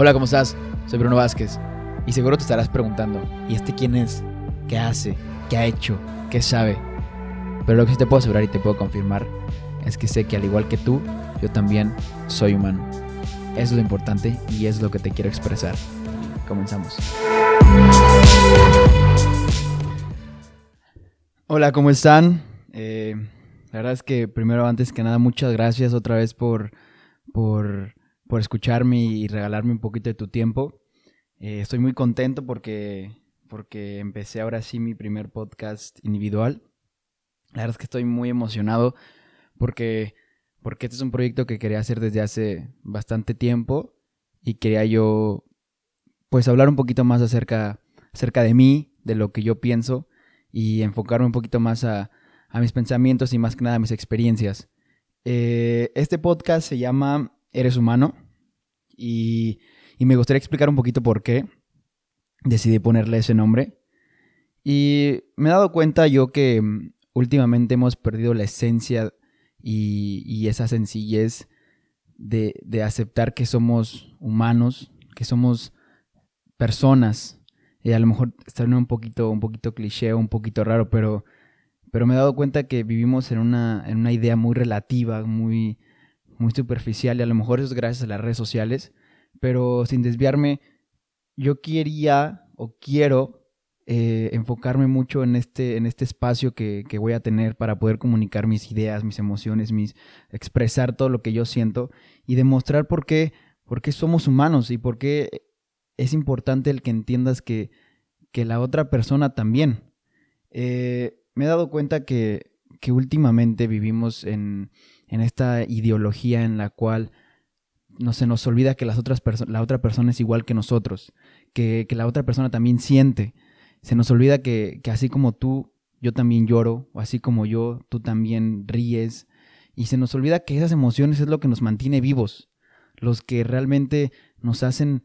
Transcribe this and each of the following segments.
Hola, ¿cómo estás? Soy Bruno Vázquez. Y seguro te estarás preguntando, ¿y este quién es? ¿Qué hace? ¿Qué ha hecho? ¿Qué sabe? Pero lo que sí te puedo asegurar y te puedo confirmar es que sé que al igual que tú, yo también soy humano. Es lo importante y es lo que te quiero expresar. Comenzamos. Hola, ¿cómo están? Eh, la verdad es que primero, antes que nada, muchas gracias otra vez por, por por escucharme y regalarme un poquito de tu tiempo. Eh, estoy muy contento porque, porque empecé ahora sí mi primer podcast individual. La verdad es que estoy muy emocionado porque, porque este es un proyecto que quería hacer desde hace bastante tiempo y quería yo pues hablar un poquito más acerca, acerca de mí, de lo que yo pienso y enfocarme un poquito más a, a mis pensamientos y más que nada a mis experiencias. Eh, este podcast se llama Eres humano. Y, me gustaría explicar un poquito por qué decidí ponerle ese nombre. Y me he dado cuenta yo que mm, últimamente hemos perdido la esencia y, esa sencillez de, aceptar que somos humanos, que somos personas. Y a lo mejor está un poquito, un poquito cliché, un poquito raro, pero, pero me he dado cuenta que vivimos en una, en una idea muy relativa, muy, muy superficial y a lo mejor eso es gracias a las redes sociales, pero sin desviarme, yo quería o quiero eh, enfocarme mucho en este, en este espacio que, voy a tener para poder comunicar mis ideas, mis emociones, mis, expresar todo lo que yo siento y demostrar por qué, por qué somos humanos y por qué es importante el que entiendas que, que la otra persona también. Eh, me he dado cuenta que, que últimamente vivimos en, en esta ideología en la cual no se nos olvida que las otras la otra persona es igual que nosotros, que, la otra persona también siente. Se nos olvida que, así como tú, yo también lloro, o así como yo, tú también ríes. Y se nos olvida que esas emociones es lo que nos mantiene vivos, los que realmente nos hacen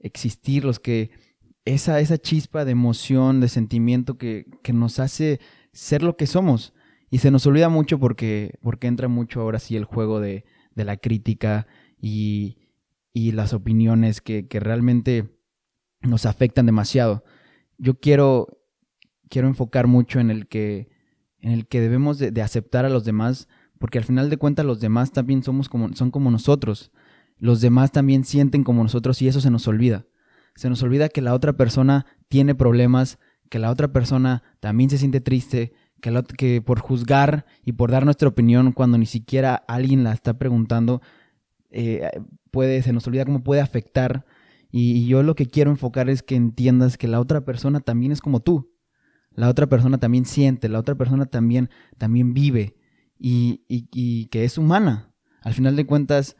existir, los que esa, esa chispa de emoción, de sentimiento que, que nos hace ser lo que somos. Y se nos olvida mucho porque, porque entra mucho ahora sí el juego de, la crítica y, las opiniones que, realmente nos afectan demasiado. Yo quiero, quiero enfocar mucho en el que, en el que debemos de, aceptar a los demás, porque al final de cuentas los demás también somos como, son como nosotros. Los demás también sienten como nosotros y eso se nos olvida. Se nos olvida que la otra persona tiene problemas, que la otra persona también se siente triste, que, por juzgar y por dar nuestra opinión cuando ni siquiera alguien la está preguntando, eh, puede, se nos olvida cómo puede afectar. Y, yo lo que quiero enfocar es que entiendas que la otra persona también es como tú. La otra persona también siente, la otra persona también, también vive y, y, que es humana. Al final de cuentas,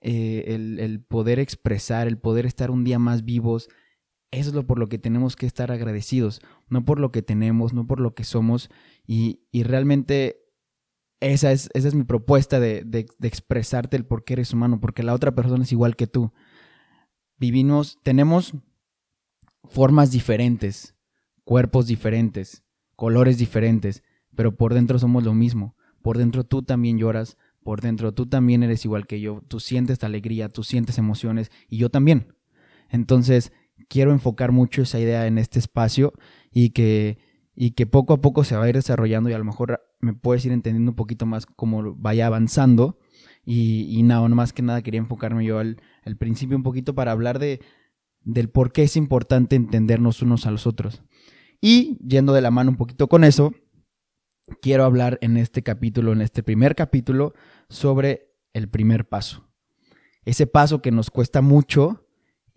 eh, el, el poder expresar, el poder estar un día más vivos, eso es lo por lo que tenemos que estar agradecidos, no por lo que tenemos, no por lo que somos. Y, realmente esa es, esa es mi propuesta de, de, expresarte el por qué eres humano, porque la otra persona es igual que tú. Vivimos, tenemos formas diferentes, cuerpos diferentes, colores diferentes, pero por dentro somos lo mismo. Por dentro tú también lloras, por dentro tú también eres igual que yo, tú sientes alegría, tú sientes emociones y yo también. Entonces, quiero enfocar mucho esa idea en este espacio y que, y que poco a poco se va a ir desarrollando y a lo mejor me puedes ir entendiendo un poquito más cómo vaya avanzando. Y, nada, más que nada quería enfocarme yo al, principio un poquito para hablar de, del por qué es importante entendernos unos a los otros. Y yendo de la mano un poquito con eso, quiero hablar en este capítulo, en este primer capítulo, sobre el primer paso. Ese paso que nos cuesta mucho,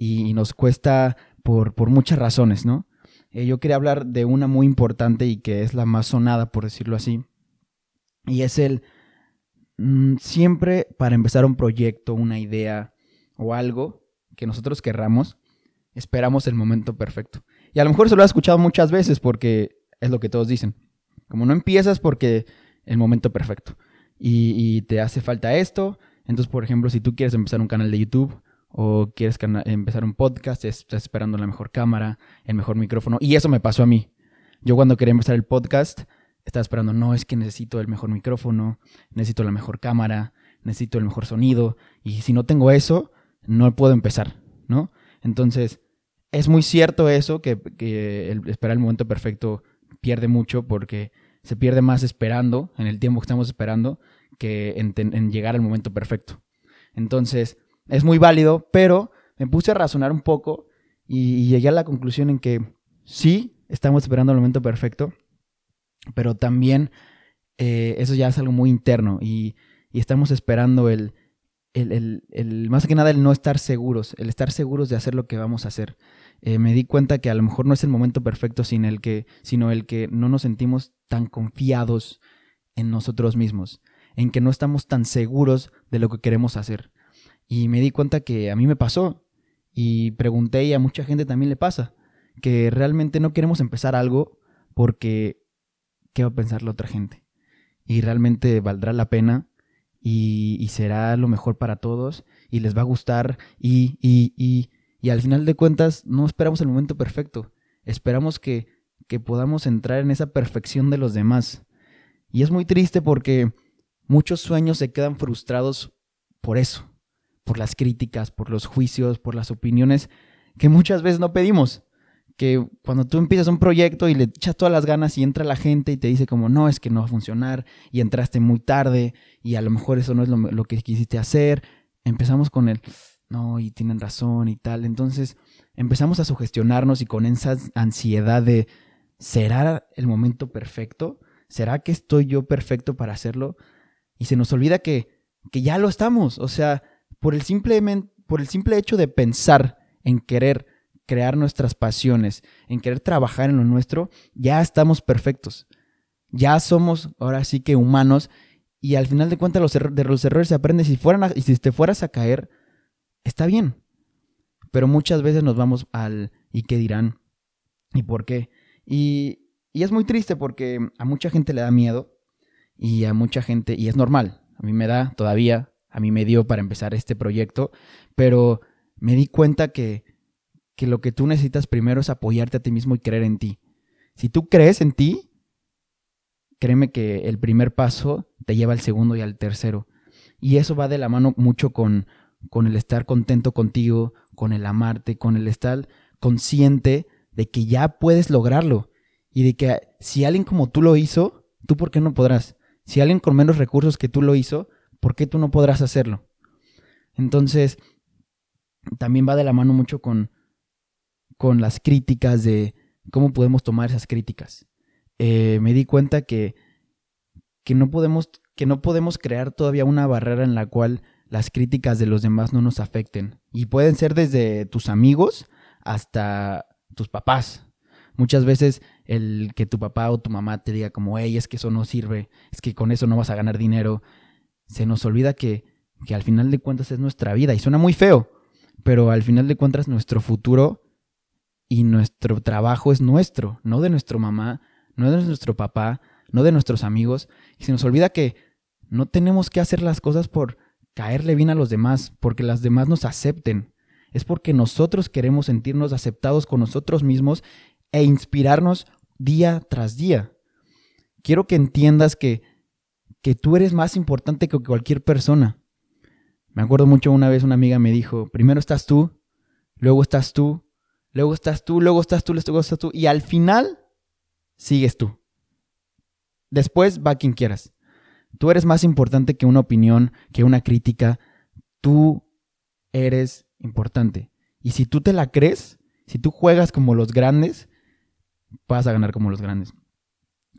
y nos cuesta por, por muchas razones, ¿no? Eh, yo quería hablar de una muy importante y que es la más sonada, por decirlo así, y es el mm, siempre para empezar un proyecto, una idea o algo que nosotros querramos, esperamos el momento perfecto. Y a lo mejor se lo has escuchado muchas veces porque es lo que todos dicen. Como no empiezas porque el momento perfecto. Y, y te hace falta esto. Entonces, por ejemplo, si tú quieres empezar un canal de YouTube, o quieres empezar un podcast, estás esperando la mejor cámara, el mejor micrófono. Y eso me pasó a mí. Yo cuando quería empezar el podcast, estaba esperando, no, es que necesito el mejor micrófono, necesito la mejor cámara, necesito el mejor sonido. Y si no tengo eso, no puedo empezar. ¿no? Entonces, es muy cierto eso, que, el esperar el momento perfecto pierde mucho porque se pierde más esperando, en el tiempo que estamos esperando, que en, llegar al momento perfecto. Entonces, es muy válido, pero me puse a razonar un poco y, llegué a la conclusión en que sí, estamos esperando el momento perfecto, pero también eh, eso ya es algo muy interno y, estamos esperando el, el, más que nada el no estar seguros, el estar seguros de hacer lo que vamos a hacer. Eh, me di cuenta que a lo mejor no es el momento perfecto sin el que, sino el que no nos sentimos tan confiados en nosotros mismos, en que no estamos tan seguros de lo que queremos hacer. Y me di cuenta que a mí me pasó y pregunté y a mucha gente también le pasa, que realmente no queremos empezar algo porque ¿qué va a pensar la otra gente? Y realmente valdrá la pena y, será lo mejor para todos y les va a gustar y, y, y y al final de cuentas, no esperamos el momento perfecto. Esperamos que, que podamos entrar en esa perfección de los demás. Y es muy triste porque muchos sueños se quedan frustrados por eso, por las críticas, por los juicios, por las opiniones que muchas veces no pedimos. Que cuando tú empiezas un proyecto y le echas todas las ganas y entra la gente y te dice como no, es que no va a funcionar y entraste muy tarde y a lo mejor eso no es lo, que quisiste hacer, empezamos con el no, y tienen razón y tal. Entonces empezamos a sugestionarnos y con esa ansiedad de, ¿será el momento perfecto? ¿Será que estoy yo perfecto para hacerlo? Y se nos olvida que, que ya lo estamos. O sea, por el, simple, por el simple hecho de pensar en querer crear nuestras pasiones, en querer trabajar en lo nuestro, ya estamos perfectos. Ya somos ahora sí que humanos y al final de cuentas los de los errores se aprende. Si, fueran y si te fueras a caer, está bien. Pero muchas veces nos vamos al ¿y qué dirán? ¿Y por qué? Y, y es muy triste porque a mucha gente le da miedo y a mucha gente, y es normal, a mí me da todavía, a mí me dio para empezar este proyecto, pero me di cuenta que, que lo que tú necesitas primero es apoyarte a ti mismo y creer en ti. Si tú crees en ti, créeme que el primer paso te lleva al segundo y al tercero. Y eso va de la mano mucho con, con el estar contento contigo, con el amarte, con el estar consciente de que ya puedes lograrlo y de que si alguien como tú lo hizo, tú por qué no podrás. Si alguien con menos recursos que tú lo hizo, ¿por qué tú no podrás hacerlo? Entonces, también va de la mano mucho con, con las críticas de cómo podemos tomar esas críticas. Eh, me di cuenta que, que, no podemos, que no podemos crear todavía una barrera en la cual las críticas de los demás no nos afecten. Y pueden ser desde tus amigos hasta tus papás. Muchas veces el que tu papá o tu mamá te diga como, hey, es que eso no sirve, es que con eso no vas a ganar dinero, se nos olvida que, que al final de cuentas es nuestra vida y suena muy feo, pero al final de cuentas nuestro futuro y nuestro trabajo es nuestro, no de nuestra mamá, no de nuestro papá, no de nuestros amigos. Y se nos olvida que no tenemos que hacer las cosas por caerle bien a los demás, porque las demás nos acepten. Es porque nosotros queremos sentirnos aceptados con nosotros mismos e inspirarnos día tras día. Quiero que entiendas que, que tú eres más importante que cualquier persona. Me acuerdo mucho una vez una amiga me dijo, primero estás tú, luego estás tú, luego estás tú, luego estás tú, luego estás tú, y al final sigues tú. Después va quien quieras. Tú eres más importante que una opinión, que una crítica. Tú eres importante. Y si tú te la crees, si tú juegas como los grandes, vas a ganar como los grandes.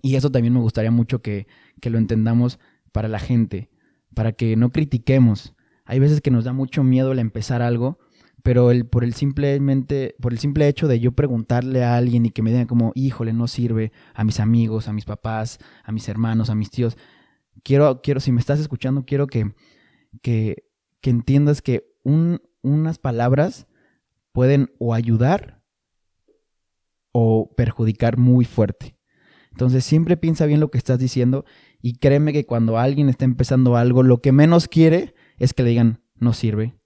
Y eso también me gustaría mucho que, que lo entendamos para la gente, para que no critiquemos. Hay veces que nos da mucho miedo el empezar algo, pero el, por, el simplemente, por el simple hecho de yo preguntarle a alguien y que me digan como, híjole, no sirve a mis amigos, a mis papás, a mis hermanos, a mis tíos, quiero, quiero, si me estás escuchando, quiero que, que, que entiendas que un, unas palabras pueden o ayudar o perjudicar muy fuerte. Entonces siempre piensa bien lo que estás diciendo y créeme que cuando alguien está empezando algo, lo que menos quiere es que le digan, no sirve,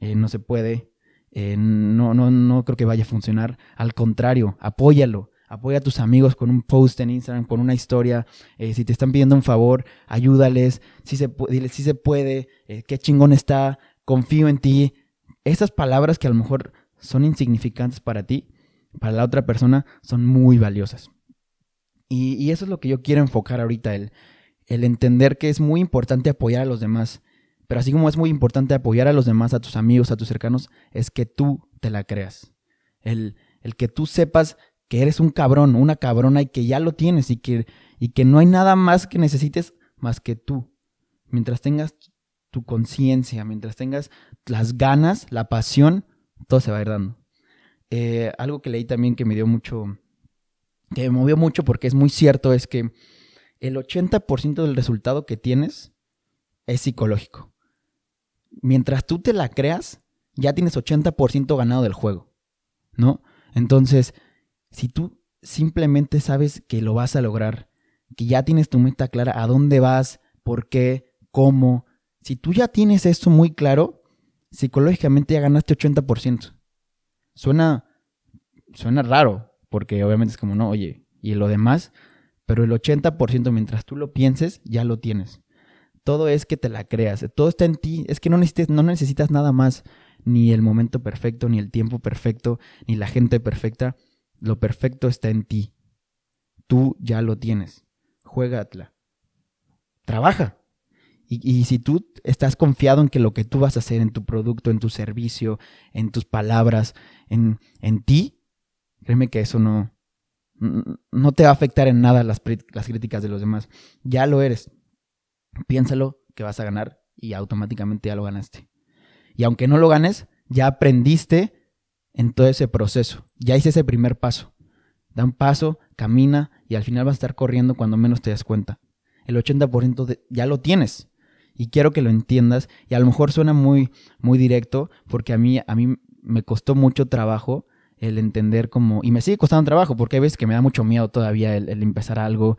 eh, no se puede, eh, no, no, no creo que vaya a funcionar. Al contrario, apóyalo, apoya a tus amigos con un post en Instagram, con una historia. Eh, si te están pidiendo un favor, ayúdales. Si se, dile si se puede, qué chingón está, confío en ti. esas palabras que a lo mejor son insignificantes para ti, para la otra persona son muy valiosas. Y, eso es lo que yo quiero enfocar ahorita, el, el entender que es muy importante apoyar a los demás. Pero así como es muy importante apoyar a los demás, a tus amigos, a tus cercanos, es que tú te la creas. El, el que tú sepas que eres un cabrón, una cabrona y que ya lo tienes y que, y que no hay nada más que necesites más que tú. Mientras tengas tu conciencia, mientras tengas las ganas, la pasión, todo se va a ir dando. Eh, algo que leí también que me dio mucho, que me movió mucho porque es muy cierto, es que el 80% del resultado que tienes es psicológico. Mientras tú te la creas, ya tienes 80% ganado del juego, ¿no? Entonces, si tú simplemente sabes que lo vas a lograr, que ya tienes tu meta clara, a dónde vas, por qué, cómo, si tú ya tienes esto muy claro, psicológicamente ya ganaste 80%. Suena, suena raro, porque obviamente es como, no, oye, y lo demás, pero el 80% mientras tú lo pienses, ya lo tienes. Todo es que te la creas, todo está en ti, es que no necesitas, nada más, ni el momento perfecto, ni el tiempo perfecto, ni la gente perfecta lo perfecto está en ti. Tú ya lo tienes. Juégatela. Trabaja. Y, si tú estás confiado en que lo que tú vas a hacer en tu producto, en tu servicio, en tus palabras, en, en ti, créeme que eso no, no te va a afectar en nada las, las críticas de los demás. Ya lo eres. Piénsalo que vas a ganar y automáticamente ya lo ganaste. Y aunque no lo ganes, ya aprendiste en todo ese proceso. Ya hice ese primer paso. Da un paso, camina y al final vas a estar corriendo cuando menos te das cuenta. El 80% ya lo tienes. Y quiero que lo entiendas. Y a lo mejor suena muy, muy directo porque a mí, a mí me costó mucho trabajo el entender cómo... Y me sigue costando trabajo porque hay veces que me da mucho miedo todavía el, empezar algo.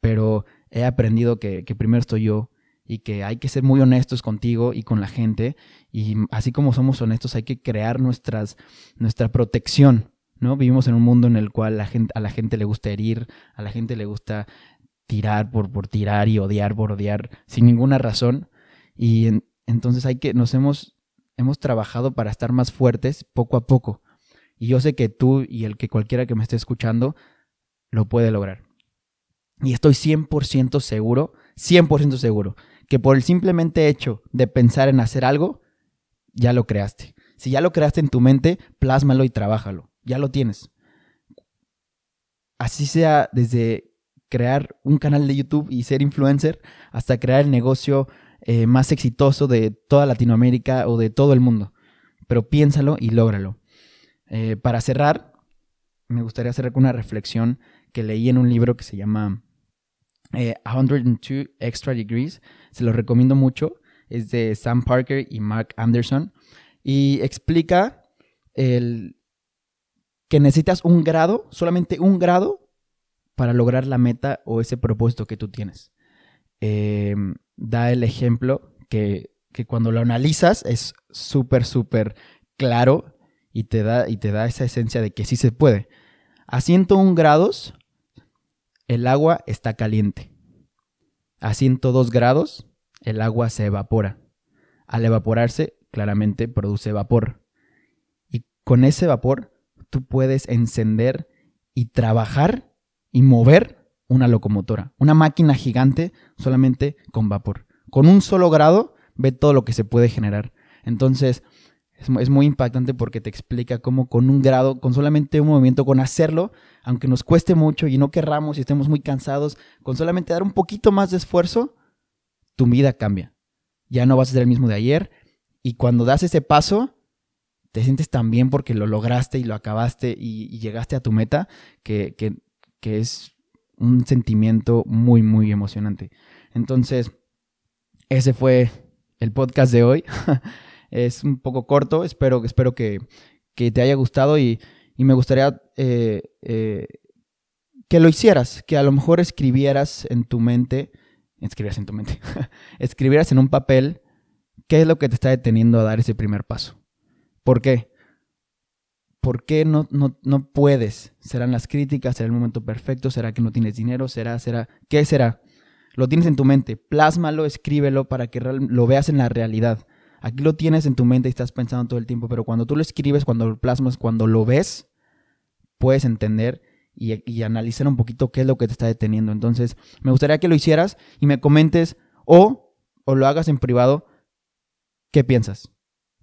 Pero he aprendido que, que primero estoy yo, y que hay que ser muy honestos contigo y con la gente y así como somos honestos hay que crear nuestras, nuestra protección, ¿no? Vivimos en un mundo en el cual la gente, a la gente le gusta herir, a la gente le gusta tirar por, por tirar y odiar por odiar sin ninguna razón y entonces hay que, nos hemos, hemos trabajado para estar más fuertes poco a poco y yo sé que tú y el que cualquiera que me esté escuchando lo puede lograr. Y estoy 100% seguro, 100% seguro que por el simplemente hecho de pensar en hacer algo, ya lo creaste. Si ya lo creaste en tu mente, plásmalo y trabájalo. Ya lo tienes. Así sea desde crear un canal de YouTube y ser influencer hasta crear el negocio eh, más exitoso de toda Latinoamérica o de todo el mundo. Pero piénsalo y lógralo. Eh, para cerrar, me gustaría hacer una reflexión que leí en un libro que se llama 102 eh, Extra Degrees. Se lo recomiendo mucho. Es de Sam Parker y Mark Anderson. Y explica el, que necesitas un grado, solamente un grado, para lograr la meta o ese propósito que tú tienes. Em, da el ejemplo que, que, cuando lo analizas es súper, súper claro y te, da, y te da esa esencia de que sí se puede. A 101 grados el agua está caliente. A 102 grados, el agua se evapora. Al evaporarse, claramente produce vapor. Y con ese vapor, tú puedes encender y trabajar y mover una locomotora, una máquina gigante solamente con vapor. Con un solo grado, ve todo lo que se puede generar. Entonces, es, muy impactante porque te explica cómo con un grado, con solamente un movimiento, con hacerlo, aunque nos cueste mucho y no querramos y estemos muy cansados, con solamente dar un poquito más de esfuerzo, tu vida cambia. Ya no vas a ser el mismo de ayer y cuando das ese paso, te sientes tan bien porque lo lograste y lo acabaste y, llegaste a tu meta, que, que es un sentimiento muy, muy emocionante. Entonces, ese fue el podcast de hoy. Es un poco corto, espero, espero que, te haya gustado y, me gustaría eh, eh, que lo hicieras, que a lo mejor escribieras en tu mente, escribieras en tu mente, escribieras en un papel qué es lo que te está deteniendo a dar ese primer paso. ¿Por qué? ¿Por qué no, no, no puedes? ¿Serán las críticas? ¿Será el momento perfecto? ¿Será que no tienes dinero? ¿Será, será? ¿Qué será? Lo tienes en tu mente, plásmalo, escríbelo para que lo veas en la realidad Aquí lo tienes en tu mente y estás pensando todo el tiempo, pero cuando tú lo escribes, cuando lo plasmas, cuando lo ves, puedes entender y, analizar un poquito qué es lo que te está deteniendo. Entonces, me gustaría que lo hicieras y me comentes o, o lo hagas en privado, qué piensas.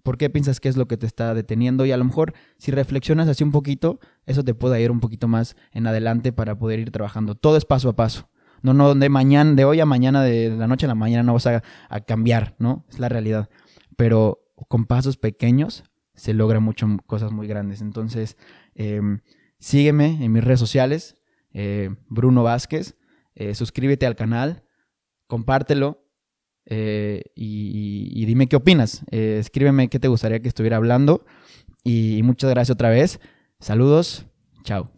¿Por qué piensas que es lo que te está deteniendo? Y a lo mejor si reflexionas así un poquito, eso te puede ir un poquito más en adelante para poder ir trabajando. Todo es paso a paso. No, no, de mañana, de hoy a mañana, de la noche a la mañana no vas a, a cambiar, ¿no? Es la realidad. Pero con pasos pequeños se logran muchas cosas muy grandes. Entonces, em, sígueme en mis redes sociales, eh, Bruno Vázquez, eh, suscríbete al canal, compártelo eh, y, dime qué opinas. escríbeme qué te gustaría que estuviera hablando y muchas gracias otra vez. Saludos, chao.